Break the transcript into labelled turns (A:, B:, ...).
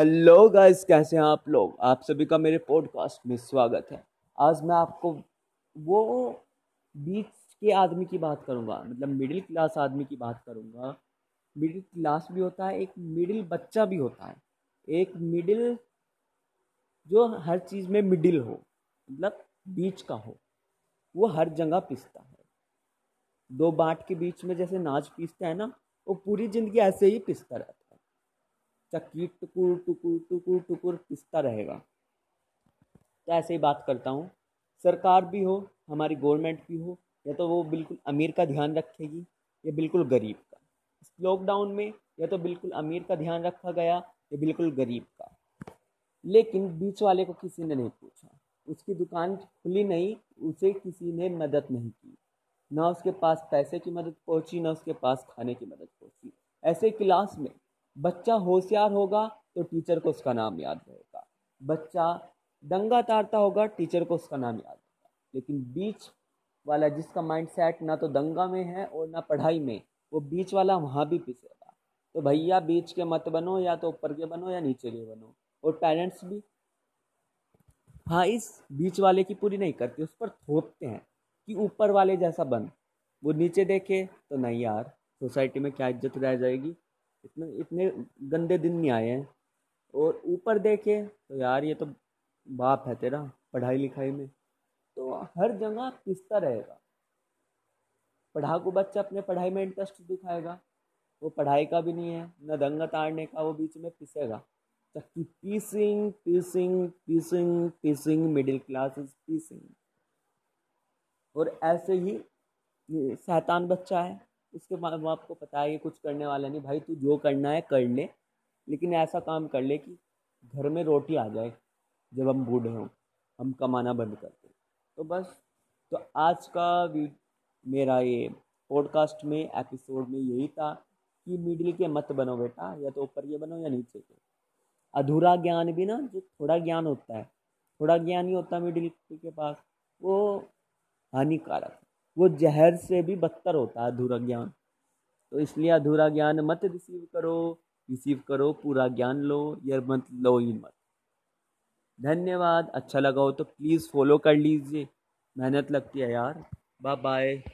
A: Hello guys, कैसे हैं आप लोग? आप सभी का मेरे पॉडकास्ट में स्वागत है। आज मैं आपको वो बीच के आदमी की बात करूँगा मतलब मिडिल क्लास आदमी की बात करूँगा। मिडिल क्लास भी होता है, एक मिडिल बच्चा भी होता है। एक मिडिल जो हर चीज़ में मिडिल हो मतलब बीच का हो, वो हर जगह पिसता है। दो बाट के बीच में जैसे नाच पीसता है ना, वो पूरी ज़िंदगी ऐसे ही पिसता रहता है। चक्की टुकुर टुकुर टुकुर टुकुर पिसता रहेगा। तो ऐसे ही बात करता हूँ? सरकार भी हो, हमारी गवर्नमेंट भी हो, या तो वो बिल्कुल अमीर का ध्यान रखेगी, या बिल्कुल गरीब का। इस लॉकडाउन में या तो बिल्कुल अमीर का ध्यान रखा गया, या बिल्कुल गरीब का। लेकिन बीच वाले को किसी ने नहीं पूछा। उसकी दुकान खुली नहीं, उसे किसी ने मदद नहीं की। ना उसके पास पैसे की मदद पहुँची, ना उसके पास खाने की मदद पहुँची। ऐसे क्लास में बच्चा होशियार होगा तो टीचर को उसका नाम याद रहेगा। बच्चा दंगा तारता होगा, टीचर को उसका नाम याद रहेगा। लेकिन बीच वाला जिसका माइंड सेट ना तो दंगा में है और ना पढ़ाई में, वो बीच वाला वहाँ भी पिसेगा। तो भैया, बीच के मत बनो, या तो ऊपर के बनो, या नीचे के बनो। और पेरेंट्स भी हाँ इस बीच वाले की पूरी नहीं करते, उस पर थोपते हैं कि ऊपर वाले जैसा बन। वो नीचे देखे तो नहीं यार सोसाइटी में क्या इज़्ज़त रह जाएगी? इतने इतने गंदे दिन नहीं आए हैं। और ऊपर देखे तो यार ये तो बाप है तेरा, पढ़ाई लिखाई में। तो हर जगह पिसता रहेगा। पढ़ाकू बच्चा अपने पढ़ाई में इंटरेस्ट दिखाएगा। वो पढ़ाई का भी नहीं है, न दंगा ताड़ने का, वो बीच में पिसेगा। चक्की पीसिंग पीसिंग पीसिंग पीसिंग मिडिल क्लास इज़ पीसिंग और ऐसे ही शैतान बच्चा है। उसके माँ बाप को पता है, ये कुछ करने वाला नहीं, भाई तू जो करना है, कर ले। लेकिन ऐसा काम कर ले कि घर में रोटी आ जाए, जब हम बूढ़े हों, हम कमाना बंद कर दें। तो बस तो आज का मेरा ये पॉडकास्ट में एपिसोड में यही था कि मिडिल के मत बनो बेटा, या तो ऊपर के बनो या नीचे के। अधूरा ज्ञान भी ना, जो थोड़ा ज्ञान होता है, थोड़ा ज्ञान ही होता है मिडिल के पास, वो हानिकारक वो जहर से भी बदतर होता है अधूरा ज्ञान। तो इसलिए अधूरा ज्ञान मत रिसीव करो रिसीव करो, पूरा ज्ञान लो, या मत लो ही मत। धन्यवाद अच्छा लगा हो तो प्लीज़ फॉलो कर लीजिए। मेहनत लगती है यार। Bye bye